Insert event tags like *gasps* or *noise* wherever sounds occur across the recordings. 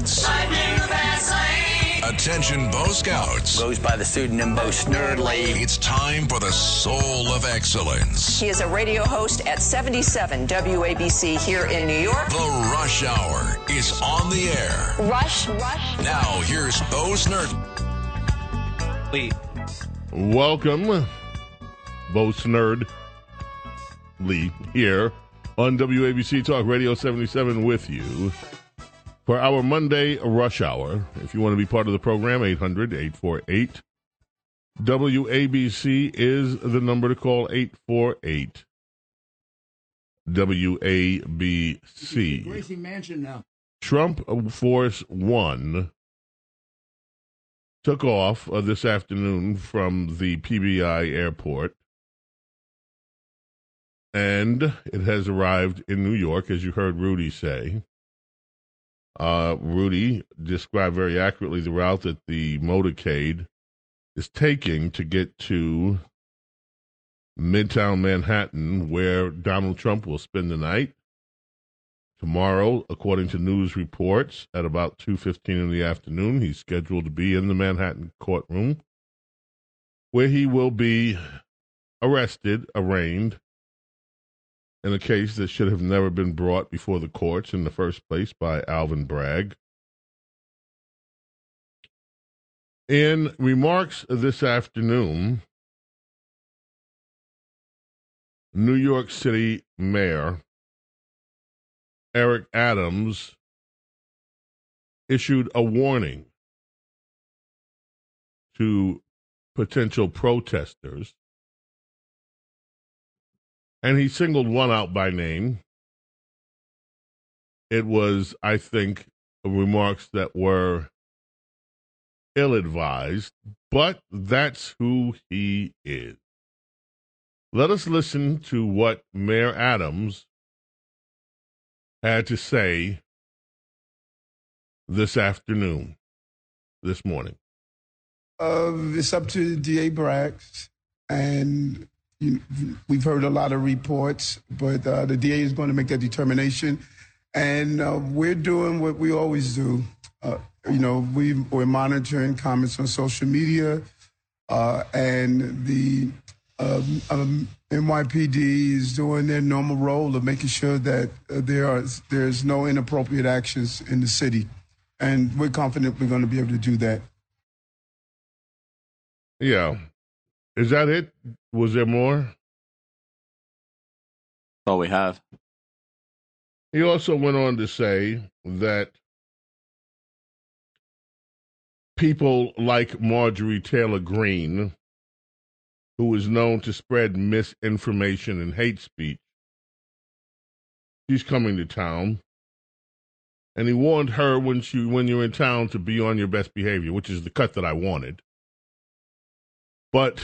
Ditto Heads. Attention Bo Scouts. Goes by the pseudonym Bo Snerdley. It's time for the soul of excellence. He is a radio host at 77 WABC here in New York. The Rush Hour is on the air. Rush, rush. Now, here's Bo Snerdley. Welcome, Bo Snerd Lee here on WABC Talk Radio 77 with you for our Monday rush hour. If you want to be part of the program, 800 848 WABC is the number to call 848 WABC. Gracie Mansion now. Trump Force One took off uh, this afternoon from the PBI airport. And it has arrived in New York, as you heard Rudy say. Uh, Rudy described very accurately the route that the motorcade is taking to get to Midtown Manhattan, where Donald Trump will spend the night. Tomorrow, according to news reports, at about 2.15 in the afternoon, he's scheduled to be in the Manhattan courtroom, where he will be arrested, arraigned, in a case that should have never been brought before the courts in the first place by Alvin Bragg. In remarks this afternoon, New York City Mayor Eric Adams issued a warning to potential protesters and he singled one out by name. It was, I think, remarks that were ill advised, but that's who he is. Let us listen to what Mayor Adams had to say this afternoon, this morning. Uh, it's up to DA Braggs, and we've heard a lot of reports, but uh, the DA is going to make that determination. And uh, we're doing what we always do. Uh, you know, we, we're monitoring comments on social media, uh, and the um, um, NYPD is doing their normal role of making sure that uh, there are there's no inappropriate actions in the city, and we're confident we're going to be able to do that. Yeah, is that it? Was there more? all we have. He also went on to say that people like Marjorie Taylor Greene, who is known to spread misinformation and hate speech, she's coming to town. And he warned her when she when you're in town to be on your best behavior, which is the cut that I wanted. But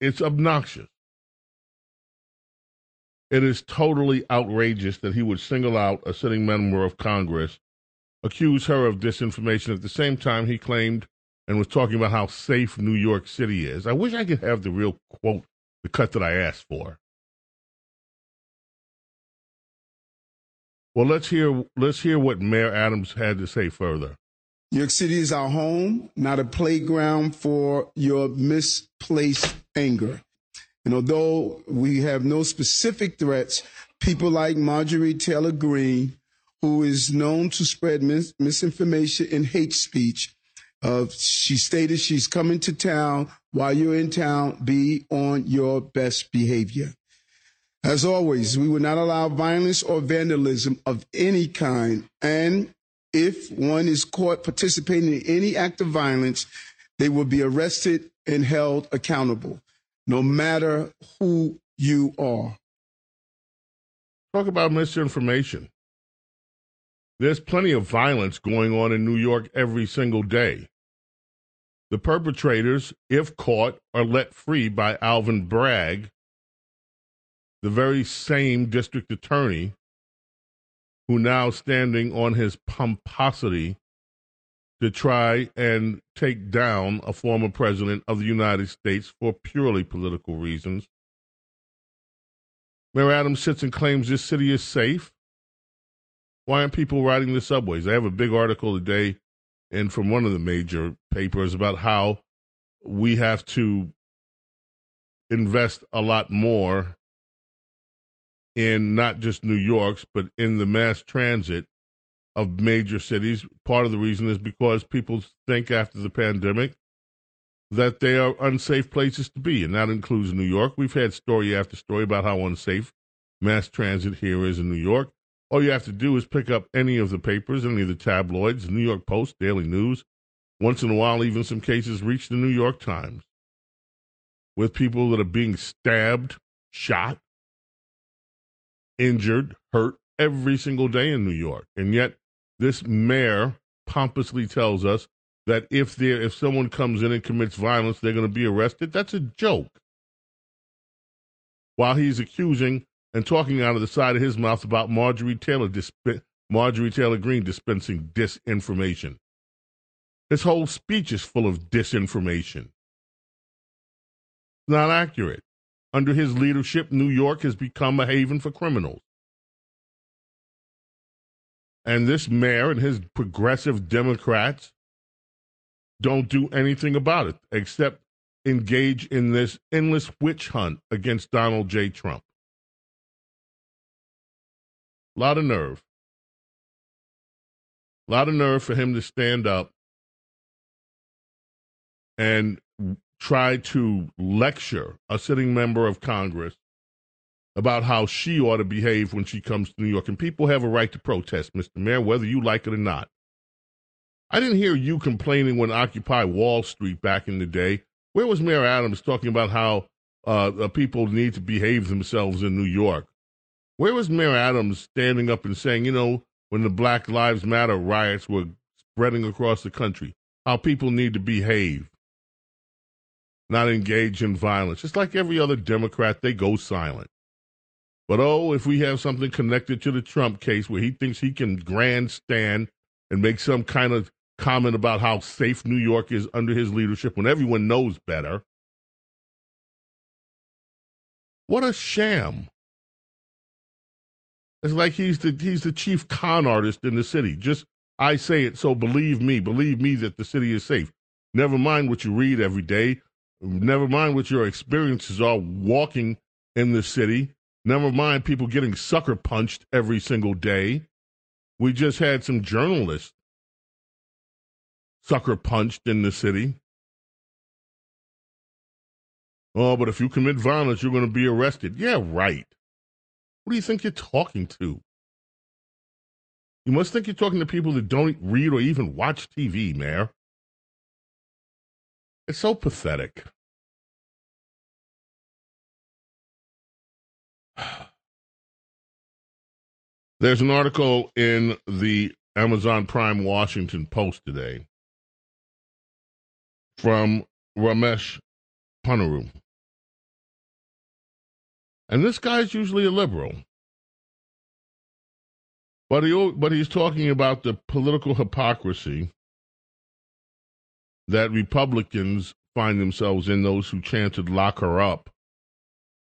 it's obnoxious. It is totally outrageous that he would single out a sitting member of Congress, accuse her of disinformation at the same time he claimed and was talking about how safe New York City is. I wish I could have the real quote, the cut that I asked for. Well, let's hear let's hear what Mayor Adams had to say further. New York City is our home, not a playground for your misplaced anger. And although we have no specific threats, people like Marjorie Taylor Greene, who is known to spread mis- misinformation and hate speech, uh, she stated she's coming to town. While you're in town, be on your best behavior. As always, we will not allow violence or vandalism of any kind. And if one is caught participating in any act of violence, they will be arrested and held accountable, no matter who you are. talk about misinformation. There's plenty of violence going on in New York every single day. The perpetrators, if caught, are let free by Alvin Bragg, the very same district attorney who now standing on his pomposity to try and take down a former president of the United States for purely political reasons. Mayor Adams sits and claims this city is safe. Why aren't people riding the subways? I have a big article today and from one of the major papers about how we have to invest a lot more in not just New York's, but in the mass transit of major cities. Part of the reason is because people think after the pandemic that they are unsafe places to be, and that includes New York. We've had story after story about how unsafe mass transit here is in New York. All you have to do is pick up any of the papers, any of the tabloids, New York Post, Daily News. Once in a while, even some cases reach the New York Times with people that are being stabbed, shot, injured, hurt every single day in New York. And yet, this mayor pompously tells us that if there if someone comes in and commits violence, they're going to be arrested. That's a joke. While he's accusing and talking out of the side of his mouth about Marjorie Taylor disp- Marjorie Taylor Greene dispensing disinformation. His whole speech is full of disinformation. Not accurate. Under his leadership, New York has become a haven for criminals. And this mayor and his progressive Democrats don't do anything about it except engage in this endless witch hunt against Donald J. Trump. A lot of nerve. A lot of nerve for him to stand up and try to lecture a sitting member of Congress about how she ought to behave when she comes to New York. And people have a right to protest, Mr. Mayor, whether you like it or not. I didn't hear you complaining when Occupy Wall Street back in the day. Where was Mayor Adams talking about how uh, people need to behave themselves in New York? Where was Mayor Adams standing up and saying, you know, when the Black Lives Matter riots were spreading across the country, how people need to behave? Not engage in violence. Just like every other Democrat, they go silent. But oh, if we have something connected to the Trump case where he thinks he can grandstand and make some kind of comment about how safe New York is under his leadership when everyone knows better. What a sham. It's like he's the he's the chief con artist in the city. Just I say it, so believe me, believe me that the city is safe. Never mind what you read every day. Never mind what your experiences are walking in the city. Never mind people getting sucker punched every single day. We just had some journalists sucker punched in the city. Oh, but if you commit violence, you're going to be arrested. Yeah, right. What do you think you're talking to? You must think you're talking to people that don't read or even watch TV, Mayor. It's so pathetic. *sighs* There's an article in the Amazon Prime Washington Post today from Ramesh Ponnuru. And this guy's usually a liberal. But he but he's talking about the political hypocrisy that Republicans find themselves in, those who chanted lock her up,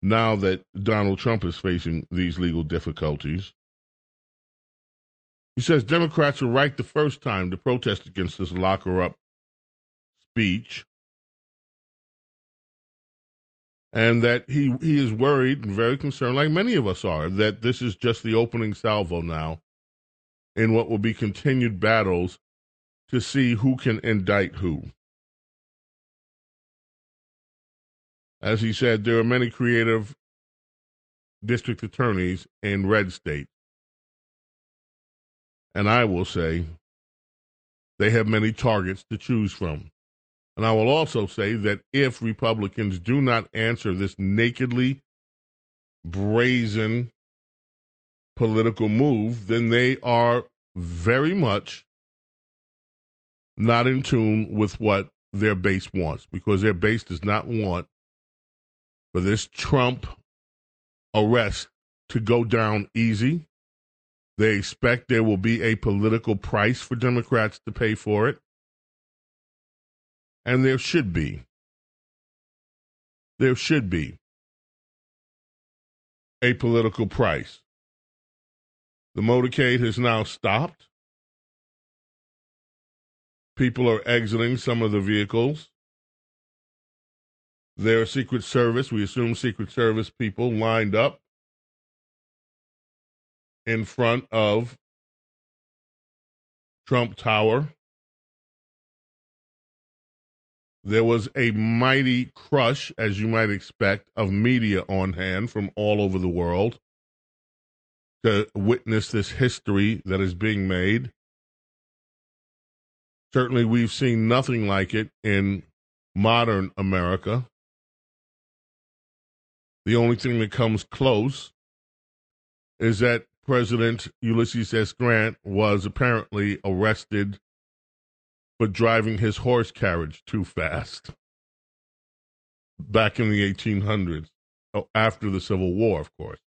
now that Donald Trump is facing these legal difficulties. He says Democrats were right the first time to protest against this lock her up speech. And that he, he is worried and very concerned, like many of us are, that this is just the opening salvo now in what will be continued battles to see who can indict who. As he said, there are many creative district attorneys in red states. And I will say they have many targets to choose from. And I will also say that if Republicans do not answer this nakedly brazen political move, then they are very much not in tune with what their base wants because their base does not want for this Trump arrest to go down easy. They expect there will be a political price for Democrats to pay for it. And there should be. There should be a political price. The motorcade has now stopped. People are exiting some of the vehicles. There are Secret Service, we assume Secret Service people lined up in front of Trump Tower. There was a mighty crush, as you might expect, of media on hand from all over the world to witness this history that is being made. Certainly, we've seen nothing like it in modern America. The only thing that comes close is that President Ulysses S. Grant was apparently arrested for driving his horse carriage too fast back in the 1800s, after the Civil War, of course.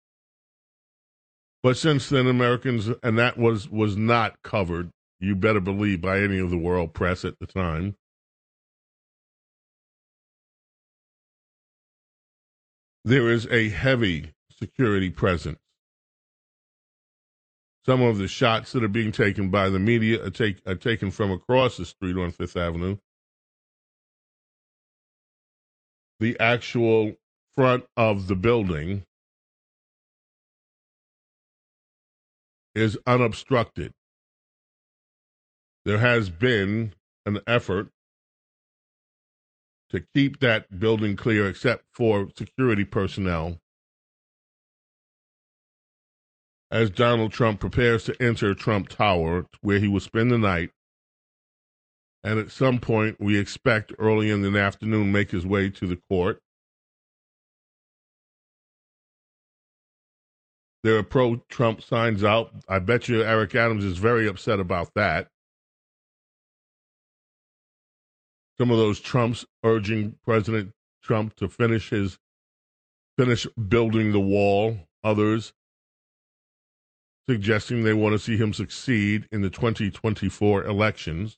But since then, Americans, and that was was not covered, you better believe, by any of the world press at the time. There is a heavy security presence. Some of the shots that are being taken by the media are, take, are taken from across the street on Fifth Avenue. The actual front of the building is unobstructed. There has been an effort to keep that building clear except for security personnel as Donald Trump prepares to enter Trump Tower, where he will spend the night. And at some point, we expect early in the afternoon, make his way to the court. There are pro Trump signs out. I bet you Eric Adams is very upset about that. Some of those Trumps urging President Trump to finish his finish building the wall. Others suggesting they want to see him succeed in the 2024 elections.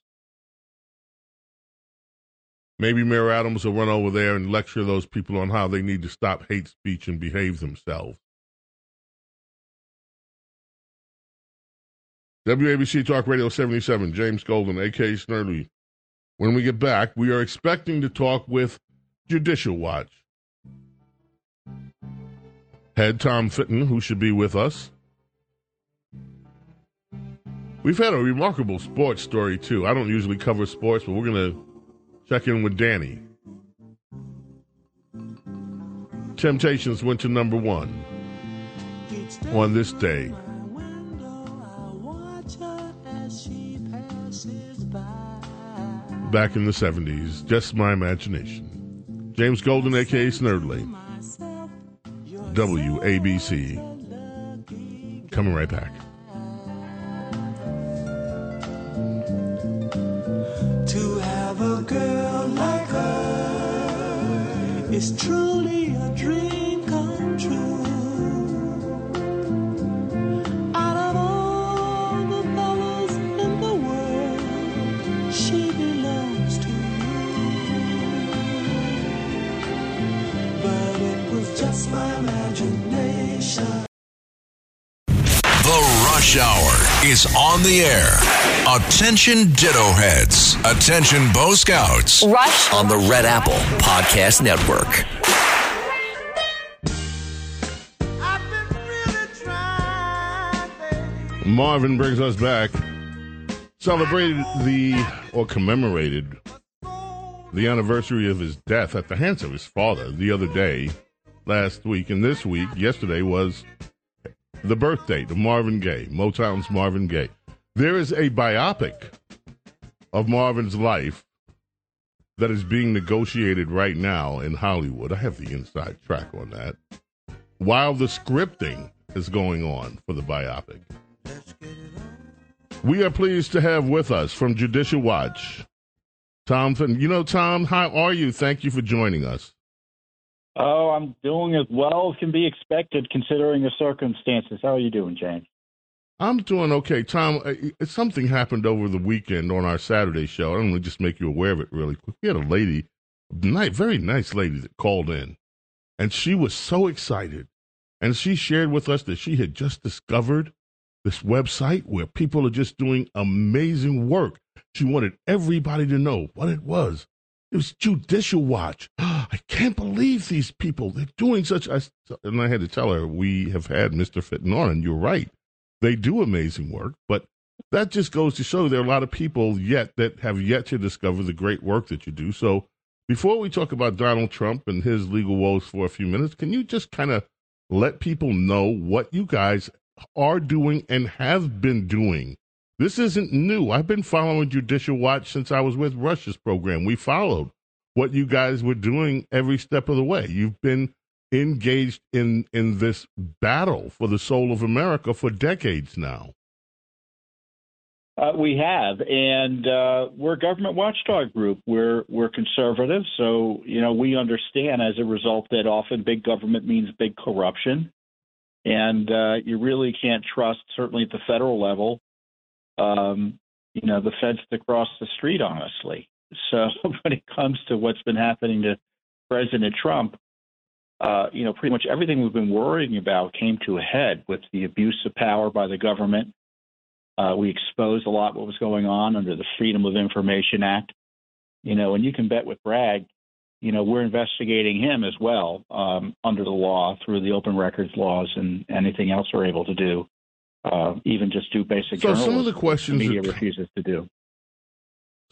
Maybe Mayor Adams will run over there and lecture those people on how they need to stop hate speech and behave themselves. WABC Talk Radio 77, James Golden, A.K. Snerdley. When we get back, we are expecting to talk with Judicial Watch. Head Tom Fitton, who should be with us. We've had a remarkable sports story, too. I don't usually cover sports, but we're going to check in with Danny. Temptations went to number one on this day. Back in the 70s. Just my imagination. James Golden, aka Snerdley. WABC. Coming right back. To have a girl like her is truly Rush Hour is on the air. Attention Ditto Heads. Attention Bo Scouts. Rush on the Red Apple Podcast Network. Marvin brings us back. Celebrated the, or commemorated the anniversary of his death at the hands of his father the other day, last week. And this week, yesterday, was the birthday of Marvin Gaye, Motown's Marvin Gaye. There is a biopic of Marvin's life that is being negotiated right now in Hollywood. I have the inside track on that. While the scripting is going on for the biopic. We are pleased to have with us from Judicial Watch, Tom Finn. You know, Tom, how are you? Thank you for joining us. Oh, I'm doing as well as can be expected considering the circumstances. How are you doing, James? I'm doing okay, Tom. Something happened over the weekend on our Saturday show. I don't want to just make you aware of it really quick. We had a lady, very nice lady, that called in, and she was so excited, and she shared with us that she had just discovered this website where people are just doing amazing work. She wanted everybody to know what it was. It was Judicial Watch. *gasps* I can't believe these people. They're doing such. I, and I had to tell her we have had Mr. Fitton on, and you're right they do amazing work, but that just goes to show there are a lot of people yet that have yet to discover the great work that you do. So before we talk about Donald Trump and his legal woes for a few minutes, can you just kind of let people know what you guys are doing and have been doing? This isn't new. I've been following Judicial Watch since I was with Rush's program. We followed what you guys were doing every step of the way. You've been engaged in in this battle for the soul of America for decades now. Uh, we have, and uh, we're a government watchdog group. We're we're conservative, so you know we understand as a result that often big government means big corruption, and uh, you really can't trust, certainly at the federal level, um, you know, the feds to cross the street. Honestly, so *laughs* when it comes to what's been happening to President Trump, uh, you know, pretty much everything we've been worrying about came to a head with the abuse of power by the government. Uh, we exposed a lot what was going on under the Freedom of Information Act. You know, and you can bet with Bragg, you know, we're investigating him as well um, under the law through the open records laws and anything else we're able to do, uh, even just do basic. So some of the questions the media that, refuses to do.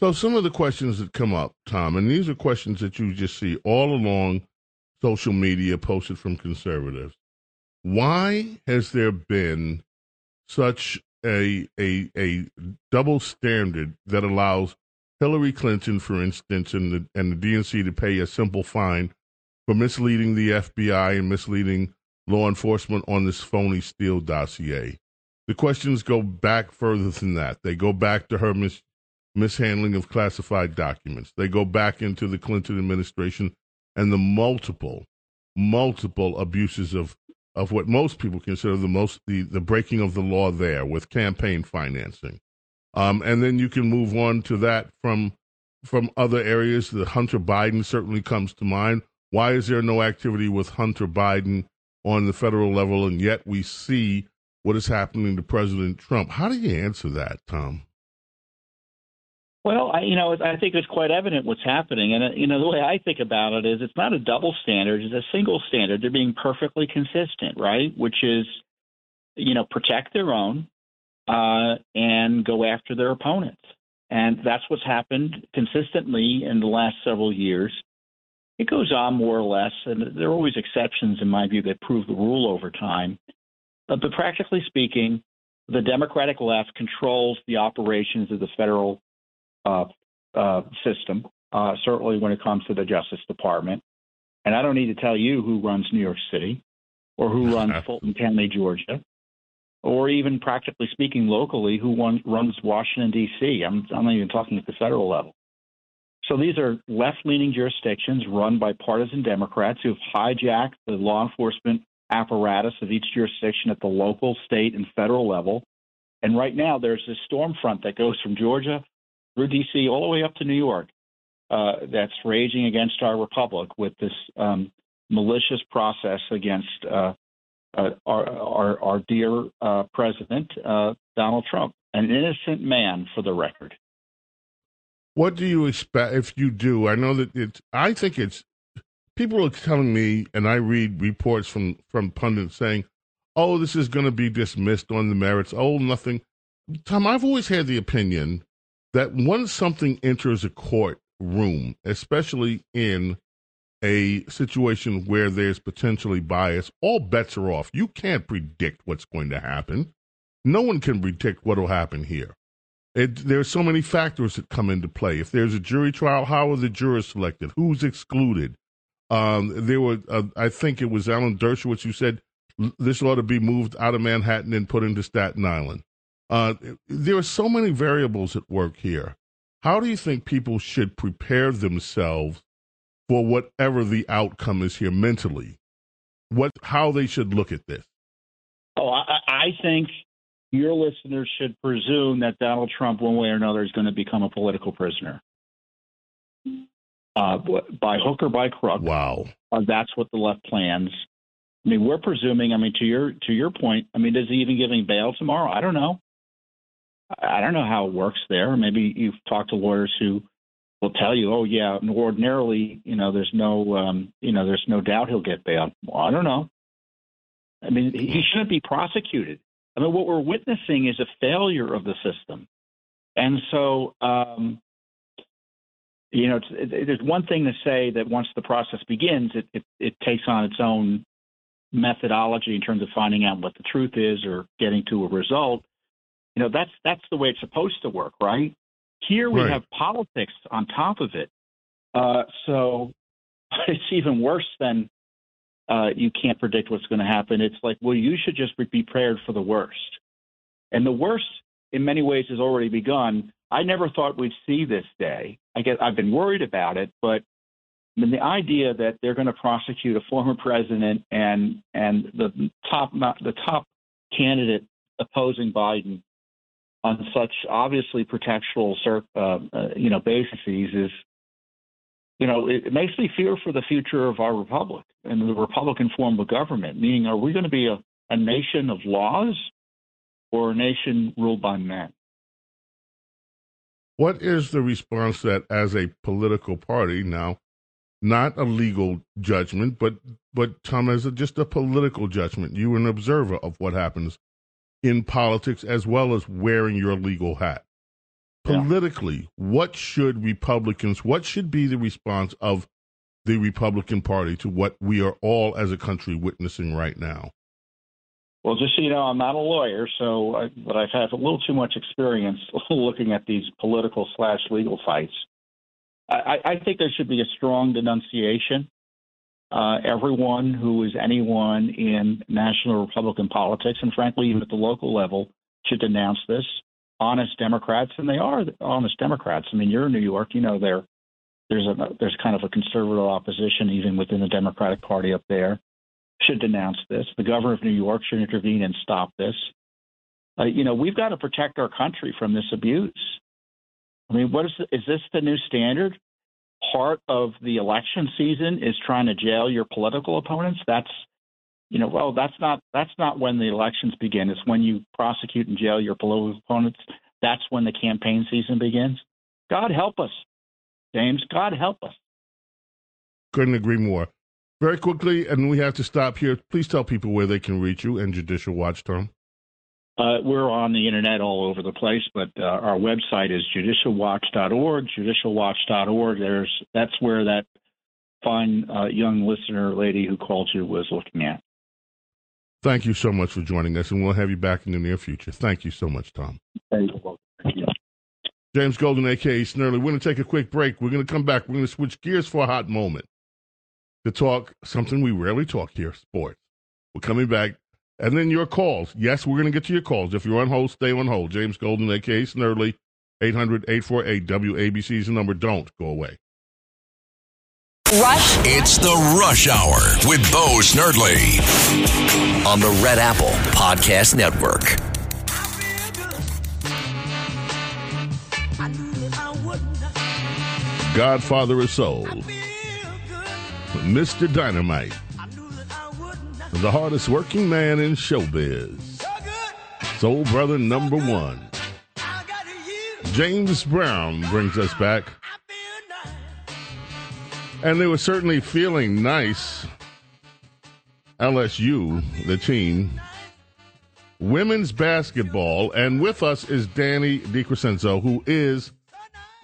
So some of the questions that come up, Tom, and these are questions that you just see all along social media posted from conservatives. Why has there been such a a a double standard that allows Hillary Clinton, for instance, and the and the DNC to pay a simple fine for misleading the FBI and misleading law enforcement on this phony Steele dossier? The questions go back further than that. They go back to her mis- mishandling of classified documents. They go back into the Clinton administration and the multiple, multiple abuses of of what most people consider the most the, the breaking of the law there with campaign financing. Um, and then you can move on to that from from other areas. The Hunter Biden certainly comes to mind. Why is there no activity with Hunter Biden on the federal level, and yet we see what is happening to President Trump? How do you answer that, Tom? Well, I, you know, I think it's quite evident what's happening, and uh, you know, the way I think about it is, it's not a double standard; it's a single standard. They're being perfectly consistent, right? Which is, you know, protect their own uh, and go after their opponents, and that's what's happened consistently in the last several years. It goes on more or less, and there are always exceptions, in my view, that prove the rule over time. But, but practically speaking, the Democratic left controls the operations of the federal uh, uh, system, uh, certainly when it comes to the Justice Department. And I don't need to tell you who runs New York City or who runs *laughs* Fulton County, Georgia, or even practically speaking locally, who runs Washington, D.C. I'm, I'm not even talking at the federal level. So these are left leaning jurisdictions run by partisan Democrats who've hijacked the law enforcement apparatus of each jurisdiction at the local, state, and federal level. And right now, there's this storm front that goes from Georgia through D.C. all the way up to New York uh, that's raging against our republic with this um, malicious process against uh, uh, our, our, our, dear uh, president, uh, Donald Trump, an innocent man, for the record. What do you expect if you do? I know that it's. I think it's. People are telling me, and I read reports from from pundits saying, "Oh, this is going to be dismissed on the merits." Oh, nothing. Tom, I've always had the opinion that once something enters a court room, especially in a situation where there's potentially bias, all bets are off. You can't predict what's going to happen. No one can predict what will happen here. It, are so many factors that come into play. If there's a jury trial, how are the jurors selected? Who's excluded? Um, there were, uh, I think it was Alan Dershowitz who said this ought to be moved out of Manhattan and put into Staten Island. Uh, there are so many variables at work here. How do you think people should prepare themselves for whatever the outcome is here mentally? What, how they should look at this? Oh, I, I think your listeners should presume that Donald Trump, one way or another, is going to become a political prisoner. Uh, by hook or by crook. Wow. Uh, that's what the left plans. I mean, we're presuming. I mean, to your to your point. I mean, is he even giving bail tomorrow? I don't know. I don't know how it works there. Maybe you've talked to lawyers who will tell you, "Oh, yeah, ordinarily, you know, there's no, um, you know, there's no doubt he'll get bail." Well, I don't know. I mean, he shouldn't be prosecuted. I mean, what we're witnessing is a failure of the system, and so, um, you know, there's one thing to say that once the process begins, it, it, it takes on its own methodology in terms of finding out what the truth is or getting to a result. You know, that's that's the way it's supposed to work, right? Here we Right. have politics on top of it. Uh, so *laughs* it's even worse than uh, you can't predict what's going to happen. It's like, well, you should just be prepared for the worst. And the worst, in many ways, has already begun. I never thought we'd see this day. I guess I've been worried about it, but I mean, the idea that they're going to prosecute a former president and and the top the top candidate opposing Biden on such obviously pretextual cir- uh, uh, you know bases is you know it, it makes me fear for the future of our republic and the Republican form of government. Meaning, are we going to be a, a nation of laws or a nation ruled by men? What is the response that, as a political party, now not a legal judgment, but but Tom, as a, just a political judgment, you are an observer of what happens in politics as well as wearing your legal hat. Yeah. Politically, what should Republicans? What should be the response of the Republican Party to what we are all as a country witnessing right now? Well, just so you know, I'm not a lawyer, so I, but I've had a little too much experience *laughs* looking at these political slash legal fights. I, I think there should be a strong denunciation. Uh, everyone who is anyone in national Republican politics, and frankly, even at the local level, should denounce this. Honest Democrats, and they are honest Democrats. I mean, you're in New York, you know there there's a there's kind of a conservative opposition even within the Democratic Party up there should denounce this. The governor of New York should intervene and stop this. Uh, you know, we've got to protect our country from this abuse. I mean, what is is this the new standard? Part of the election season is trying to jail your political opponents. That's you know, well, that's not that's not when the elections begin. It's when you prosecute and jail your political opponents. That's when the campaign season begins. God help us, James. God help us. Couldn't agree more. Very quickly, and we have to stop here. Please tell people where they can reach you and Judicial Watch, Tom. Uh, we're on the internet all over the place, but uh, our website is judicialwatch.org. Judicialwatch.org. There's that's where that fine uh, young listener lady who called you was looking at. Thank you so much for joining us, and we'll have you back in the near future. Thank you so much, Tom. Thank you. James Golden, aka Snerdley. We're going to take a quick break. We're going to come back. We're going to switch gears for a hot moment to talk something we rarely talk here sports. We're coming back. And then your calls. Yes, we're going to get to your calls. If you're on hold, stay on hold. James Golden, aka Snerdley, 800 848 WABC is the number. Don't go away. Rush. It's the Rush Hour with Bo Snerdley. on the Red Apple Podcast Network. Godfather of Soul, Mr. Dynamite, the hardest working man in showbiz, Soul Brother number one. James Brown brings us back. And they were certainly feeling nice. LSU, the team, women's basketball, and with us is Danny DiCrescenzo, who is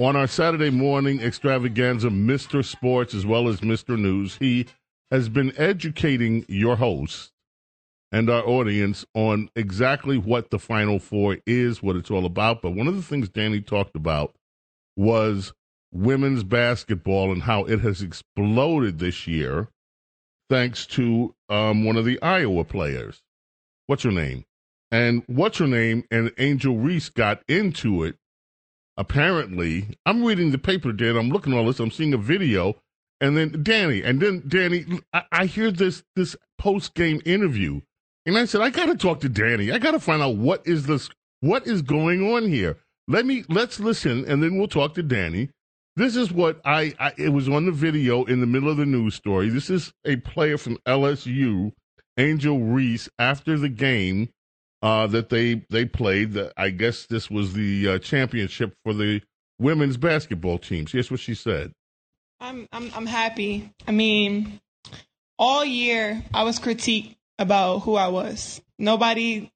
on our Saturday morning extravaganza, Mr. Sports as well as Mr. News. He has been educating your host and our audience on exactly what the Final Four is, what it's all about. But one of the things Danny talked about was women's basketball and how it has exploded this year. thanks to um, one of the Iowa players. What's her name? And what's her name? And Angel Reese got into it. Apparently, I'm reading the paper, Dan. I'm looking all this. I'm seeing a video, and then Danny, and then Danny. I, I hear this this post game interview, and I said, I got to talk to Danny. I got to find out what is this, what is going on here. Let me let's listen, and then we'll talk to Danny. This is what I, I it was on the video in the middle of the news story. This is a player from LSU, Angel Reese, after the game uh, that they they played. The, I guess this was the uh, championship for the women's basketball teams. Here's what she said. I'm I'm I'm happy. I mean, all year I was critiqued about who I was. Nobody.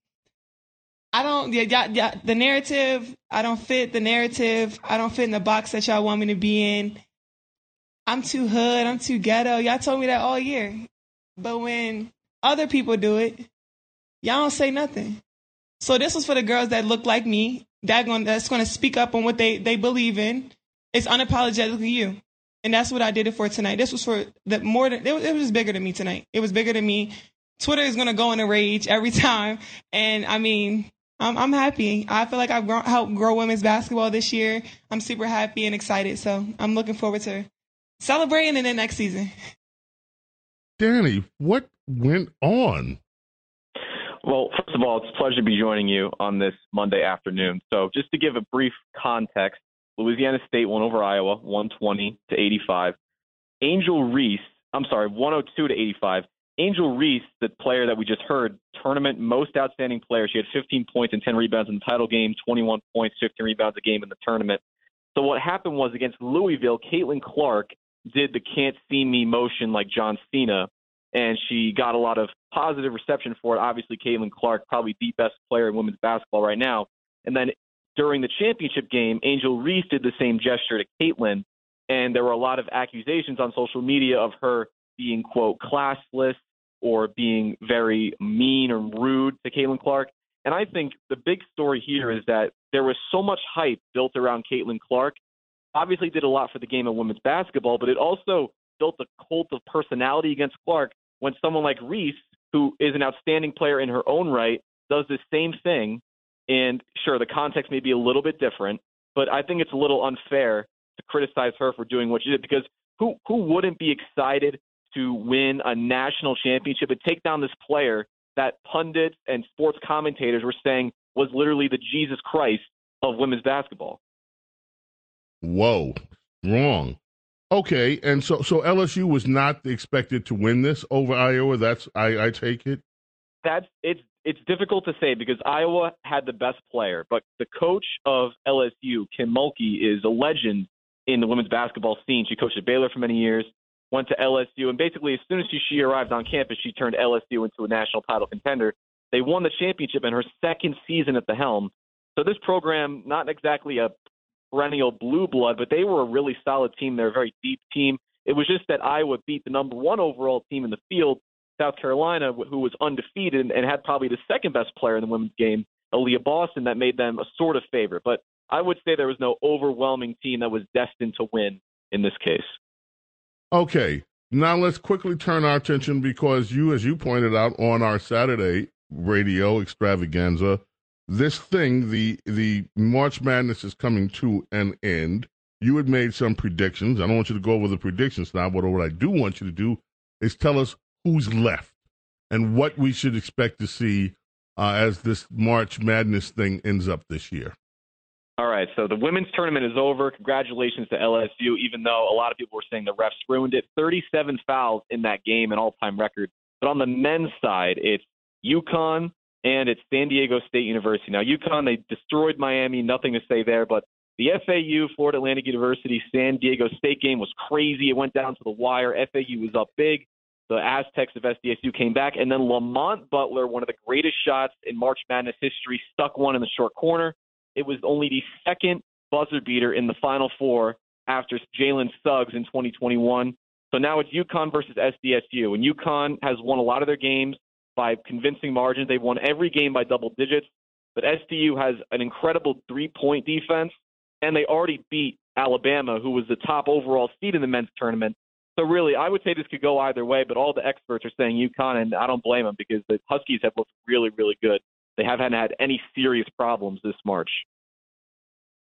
I don't. Yeah, yeah, yeah, the narrative. I don't fit the narrative. I don't fit in the box that y'all want me to be in. I'm too hood. I'm too ghetto. Y'all told me that all year. But when other people do it, y'all don't say nothing. So this was for the girls that look like me, that going that's going to speak up on what they they believe in. It's unapologetically you, and that's what I did it for tonight. This was for the more than it was, it was bigger than me tonight. It was bigger than me. Twitter is going to go in a rage every *laughs* time, and I mean. I'm, I'm happy. I feel like I've grown, helped grow women's basketball this year. I'm super happy and excited. So I'm looking forward to celebrating in the next season. Danny, what went on? Well, first of all, it's a pleasure to be joining you on this Monday afternoon. So, just to give a brief context, Louisiana State won over Iowa 120 to 85. Angel Reese, I'm sorry, 102 to 85. Angel Reese, the player that we just heard, tournament most outstanding player. She had 15 points and 10 rebounds in the title game, 21 points, 15 rebounds a game in the tournament. So what happened was against Louisville, Caitlin Clark did the can't see me motion like John Cena, and she got a lot of positive reception for it. Obviously, Caitlin Clark, probably the best player in women's basketball right now. And then during the championship game, Angel Reese did the same gesture to Caitlin, and there were a lot of accusations on social media of her being quote classless or being very mean or rude to Caitlin Clark. And I think the big story here is that there was so much hype built around Caitlin Clark. Obviously, did a lot for the game of women's basketball, but it also built a cult of personality against Clark when someone like Reese, who is an outstanding player in her own right, does the same thing. And sure, the context may be a little bit different, but I think it's a little unfair to criticize her for doing what she did because who who wouldn't be excited to win a national championship and take down this player that pundits and sports commentators were saying was literally the Jesus Christ of women's basketball? Whoa, wrong. Okay, and so so LSU was not expected to win this over Iowa. That's I, I take it. That's it's it's difficult to say because Iowa had the best player, but the coach of LSU, Kim Mulkey, is a legend in the women's basketball scene. She coached at Baylor for many years, went to LSU, and basically as soon as she, she arrived on campus, she turned LSU into a national title contender. They won the championship in her second season at the helm. So this program, not exactly a perennial blue blood, but they were a really solid team. They're a very deep team. It was just that Iowa beat the number one overall team in the field, South Carolina, who was undefeated and had probably the second best player in the women's game, Aliyah Boston, that made them a sort of favorite. But I would say there was no overwhelming team that was destined to win in this case. Okay. Now let's quickly turn our attention because you, as you pointed out on our Saturday radio extravaganza, this thing, the the March Madness is coming to an end. You had made some predictions. I don't want you to go over the predictions now, but what I do want you to do is tell us who's left and what we should expect to see uh, as this March Madness thing ends up this year. All right, so the women's tournament is over. Congratulations to LSU, even though a lot of people were saying the refs ruined it. 37 fouls in that game, an all time record. But on the men's side, it's UConn, and it's San Diego State University. Now, UConn, they destroyed Miami, nothing to say there, but the FAU, Florida Atlantic University, San Diego State game was crazy. It went down to the wire. FAU was up big. The Aztecs of SDSU came back, and then Lamont Butler, one of the greatest shots in March Madness history, stuck one in the short corner. It was only the second buzzer beater in the Final Four after Jalen Suggs in 2021. So now it's UConn versus SDSU, and UConn has won a lot of their games by convincing margins. They've won every game by double digits. But SDU has an incredible three point defense, and they already beat Alabama, who was the top overall seed in the men's tournament. So really, I would say this could go either way, but all the experts are saying UConn, and I don't blame them because the Huskies have looked really, really good. They haven't had any serious problems this March.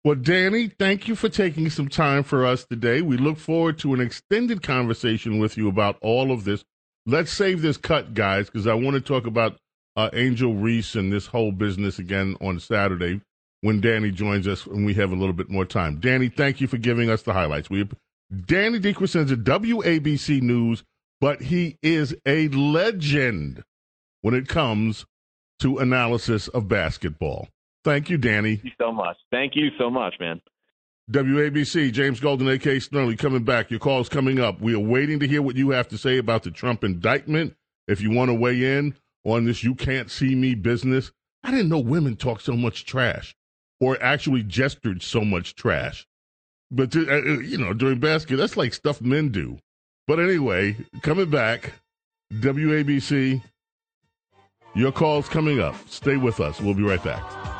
Well, Danny, thank you for taking some time for us today. We look forward to an extended conversation with you about all of this. Let's save this cut, guys, because I want to talk about uh, Angel Reese and this whole business again on Saturday when Danny joins us and we have a little bit more time. Danny, thank you for giving us the highlights. We Danny DeCrescenzo WABC News, but he is a legend when it comes to analysis of basketball. Thank you, Danny. Thank you so much. Thank you so much, man. WABC, James Golden, A.K. Snerdley, coming back. Your call is coming up. We are waiting to hear what you have to say about the Trump indictment. If you want to weigh in on this you can't see me business, I didn't know women talk so much trash or actually gestured so much trash. But, uh, uh, you know, during basket, that's like stuff men do. But anyway, coming back, WABC, your call's coming up. Stay with us. We'll be right back.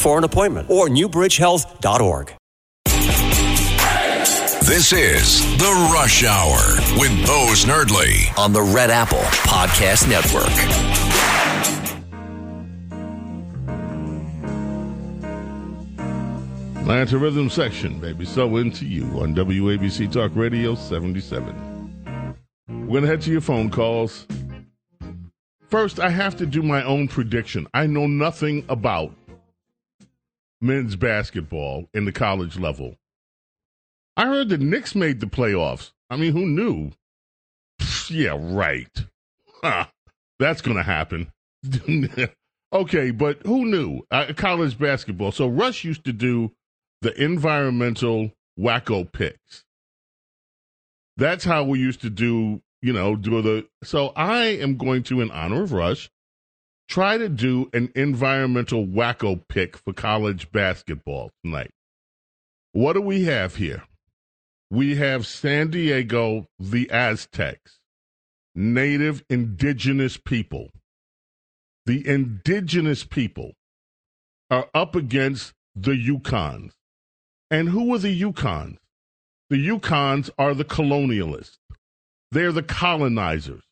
for an appointment or newbridgehealth.org. This is The Rush Hour with Bo Snerdley on the Red Apple Podcast Network. Atlanta Rhythm section, baby. So into you on WABC Talk Radio 77. We're going to head to your phone calls. First, I have to do my own prediction. I know nothing about men's basketball in the college level. I heard the Knicks made the playoffs. I mean, who knew? Yeah, right. Huh, that's going to happen. *laughs* okay, but who knew? Uh, college basketball. So Rush used to do the environmental wacko picks. That's how we used to do, you know, do the. So I am going to, in honor of Rush, try to do an environmental wacko pick for college basketball tonight. What do we have here? We have San Diego, the Aztecs, native indigenous people. The indigenous people are up against the Yukons. And who are the Yukons? The Yukons are the colonialists. They're the colonizers.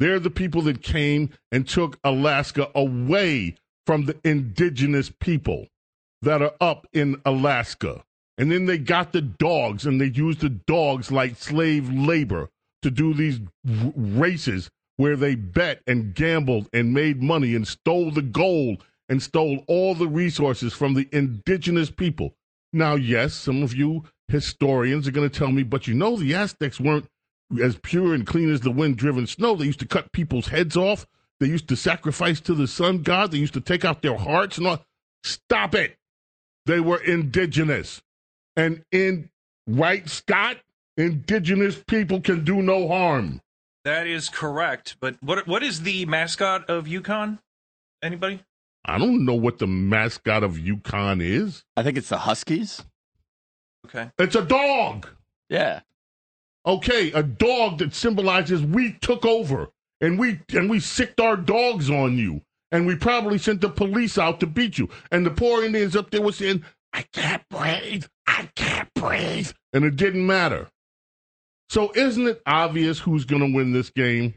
They're the people that came and took Alaska away from the indigenous people that are up in Alaska. And then they got the dogs and they used the dogs like slave labor to do these races where they bet and gambled and made money and stole the gold and stole all the resources from the indigenous people. Now, yes, some of you historians are going to tell me, but you know, the Aztecs weren't as pure and clean as the wind driven snow. They used to cut people's heads off. They used to sacrifice to the sun god. They used to take out their hearts and all. Stop it. They were indigenous. And in right, Scott, indigenous people can do no harm. That is correct. But what what is the mascot of Yukon? Anybody? I don't know what the mascot of Yukon is. I think it's the Huskies. Okay. It's a dog. Yeah. Okay, a dog that symbolizes we took over and we and we sicked our dogs on you. And we probably sent the police out to beat you. And the poor Indians up there were saying, I can't breathe. I can't breathe. And it didn't matter. So isn't it obvious who's going to win this game?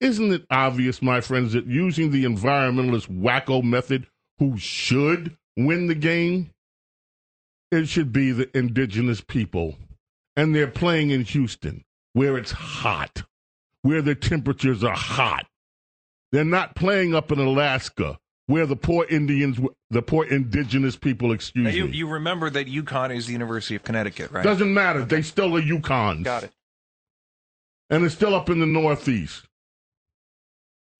Isn't it obvious, my friends, that using the environmentalist wacko method, who should win the game? It should be the indigenous people. And they're playing in Houston, where it's hot, where the temperatures are hot. They're not playing up in Alaska, where the poor Indians, the poor indigenous people, Now, excuse you, me. you remember that UConn is the University of Connecticut, right? Doesn't matter. They still are Yukons. Got it. And it's still up in the Northeast.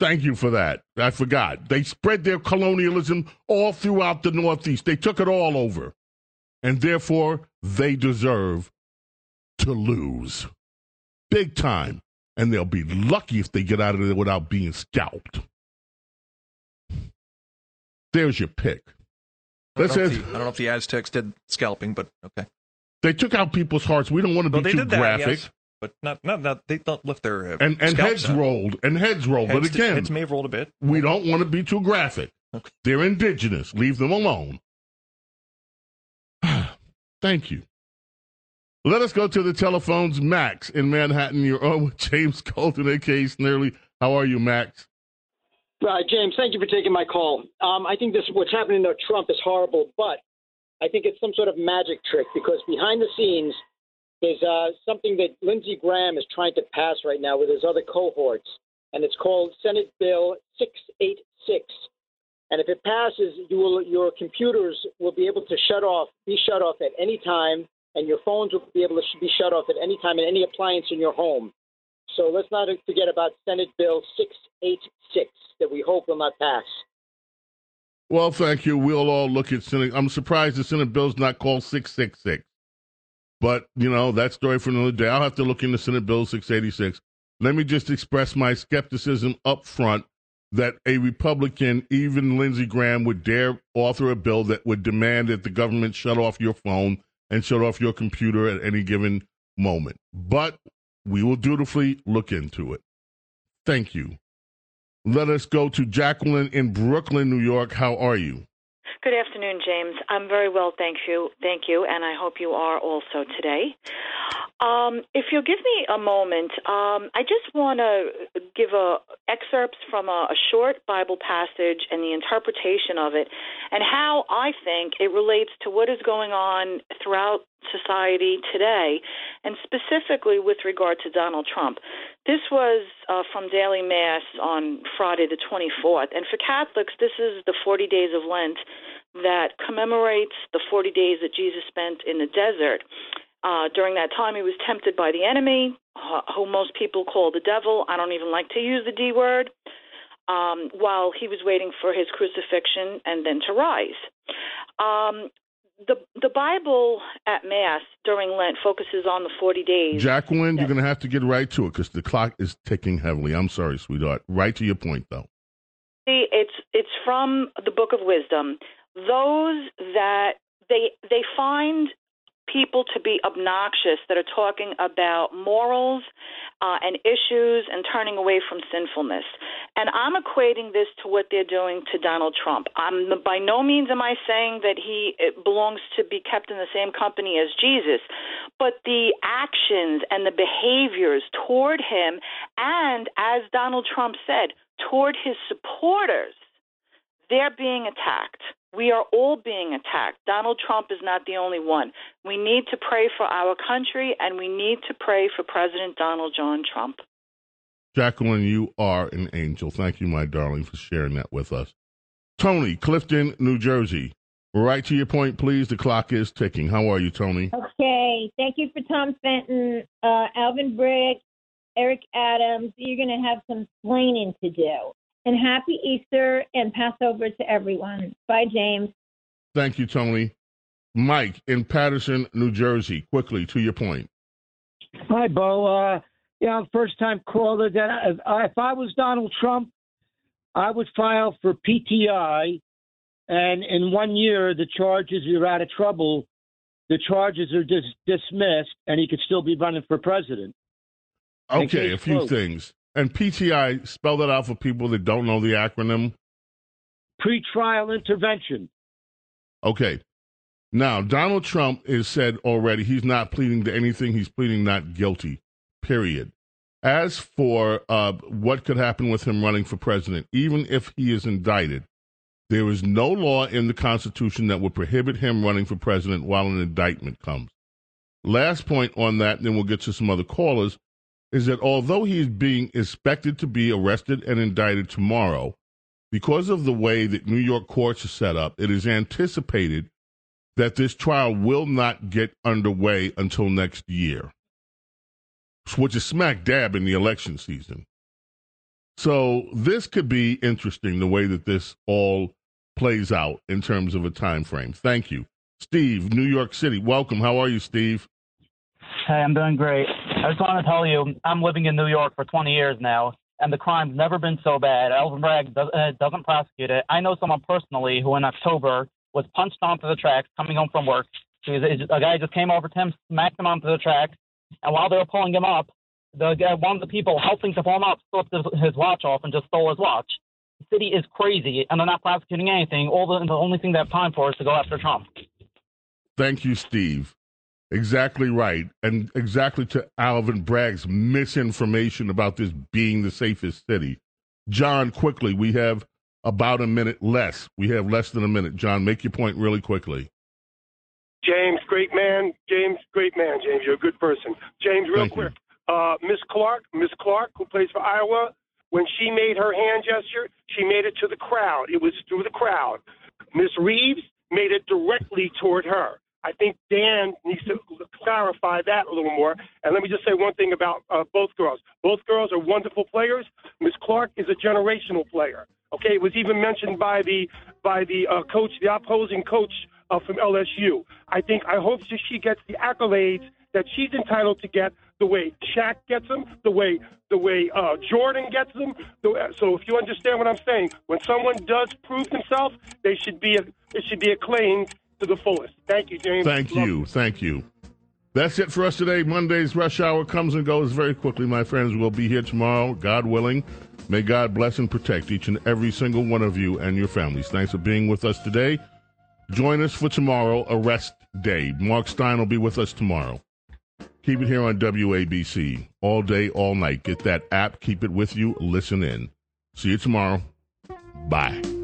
Thank you for that. I forgot. They spread their colonialism all throughout the Northeast. They took it all over. And therefore, they deserve to lose. Big time. And they'll be lucky if they get out of there without being scalped. There's your pick. I don't, Let's know if say the, I don't know if the Aztecs did scalping, but okay. they took out people's hearts. We don't want to Well, be they too did that, graphic. yes, but not, not, not, they don't lift their uh, And and heads out. rolled. And heads rolled. Heads, but again, heads may have rolled a bit. we don't want to be too graphic. They're indigenous. Leave them alone. *sighs* Thank you. Let us go to the telephones. Max in Manhattan. You're on with James Golden, aka Snerdley. How are you, Max? Uh, James, thank you for taking my call. Um, I think this what's happening to Trump is horrible, but I think it's some sort of magic trick because behind the scenes there's uh, something that Lindsey Graham is trying to pass right now with his other cohorts, and it's called Senate Bill 686. And if it passes, you will your computers will be able to shut off, be shut off at any time, and your phones will be able to be shut off at any time in any appliance in your home. So let's not forget about Senate Bill 686 that we hope will not pass. Well, thank you. We'll all look at Senate. I'm surprised the Senate bill's not called 666. But, you know, that story for another day. I'll have to look into Senate Bill 686. Let me just express my skepticism up front that a Republican, even Lindsey Graham, would dare author a bill that would demand that the government shut off your phone and shut off your computer at any given moment. But we will dutifully look into it. Thank you. Let us go to Jacqueline in Brooklyn, New York. How are you? Good afternoon, James. I'm very well, thank you. Thank you, and I hope you are also today. Um, if you'll give me a moment, um, I just want to give a excerpts from a, a short Bible passage and the interpretation of it, and how I think it relates to what is going on throughout society today, and specifically with regard to Donald Trump. This was uh, from Daily Mass on Friday the 24th, and for Catholics, this is the 40 days of Lent that commemorates the 40 days that Jesus spent in the desert. Uh, during that time, he was tempted by the enemy, uh, who most people call the devil. I don't even like to use the D word. Um, while he was waiting for his crucifixion and then to rise. Um, the the Bible at Mass during Lent focuses on the 40 days. Jacqueline, you're going to have to get right to it because the clock is ticking heavily. I'm sorry, sweetheart. Right to your point, though. See, it's it's from the Book of Wisdom. Those that they they find people to be obnoxious that are talking about morals uh, and issues and turning away from sinfulness. And I'm equating this to what they're doing to Donald Trump. I'm by no means am I saying that he it belongs to be kept in the same company as Jesus, but the actions and the behaviors toward him, and as Donald Trump said, toward his supporters, they're being attacked. We are all being attacked. Donald Trump is not the only one. We need to pray for our country and we need to pray for President Donald John Trump. Jacqueline, you are an angel. Thank you, my darling, for sharing that with us. Tony, Clifton, New Jersey. Right to your point, please. The clock is ticking. How are you, Tony? Okay. Thank you for Tom Fitton, uh, Alvin Bragg, Eric Adams. You're going to have some explaining to do. And happy Easter and Passover to everyone. Bye, James. Thank you, Tony. Mike in Paterson, New Jersey. Quickly, to your point. Hi, Bo. Uh, yeah, first time caller. That if, if I was Donald Trump, I would file for PTI, and in one year, the charges are out of trouble. The charges are dis- dismissed, and he could still be running for president. Okay, a few closed. things. And PTI, spell that out for people that don't know the acronym. Pre-trial intervention. Okay. Now, Donald Trump has said already he's not pleading to anything. He's pleading not guilty, period. As for uh, what could happen with him running for president, even if he is indicted, there is no law in the Constitution that would prohibit him running for president while an indictment comes. Last point on that, then we'll get to some other callers, is that although he is being expected to be arrested and indicted tomorrow, because of the way that New York courts are set up, it is anticipated that this trial will not get underway until next year, which is smack dab in the election season. So this could be interesting the way that this all plays out in terms of a time frame. Thank you. Steve, New York City. Welcome. How are you, Steve? Hey, I'm doing great. I just want to tell you, I'm living in New York for 20 years now, and the crime's never been so bad. Alvin Bragg does, uh, doesn't prosecute it. I know someone personally who in October was punched onto the tracks coming home from work. He was, a guy just came over to him, smacked him onto the tracks, and while they were pulling him up, the guy, one of the people helping to pull him up flipped his, his watch off and just stole his watch. The city is crazy, and they're not prosecuting anything. All the, the only thing they have time for is to go after Trump. Thank you, Steve. Exactly right. And exactly to Alvin Bragg's misinformation about this being the safest city. John, quickly, we have about a minute less. We have less than a minute. John, make your point really quickly. James, great man. James, great man. James, you're a good person. James, real Thank quick. Uh, Miss Clark, Miss Clark, who plays for Iowa, when she made her hand gesture, she made it to the crowd. It was through the crowd. Miss Reeves made it directly toward her. I think Dan needs to clarify that a little more. And let me just say one thing about uh, both girls. Both girls are wonderful players. Miss Clark is a generational player. Okay, it was even mentioned by the by the uh, coach, the opposing coach uh, from LSU. I think I hope that she gets the accolades that she's entitled to get the way Shaq gets them, the way the way uh, Jordan gets them. The, so if you understand what I'm saying, when someone does prove themselves, they should be it should be acclaimed to the fullest. Thank you, James. Thank Love you. Thank you. That's it for us today. Monday's rush hour comes and goes very quickly, my friends. We'll be here tomorrow, God willing. May God bless and protect each and every single one of you and your families. Thanks for being with us today. Join us for tomorrow, a rest day. Mark Steyn will be with us tomorrow. Keep it here on WABC all day, all night. Get that app, keep it with you, listen in. See you tomorrow. Bye.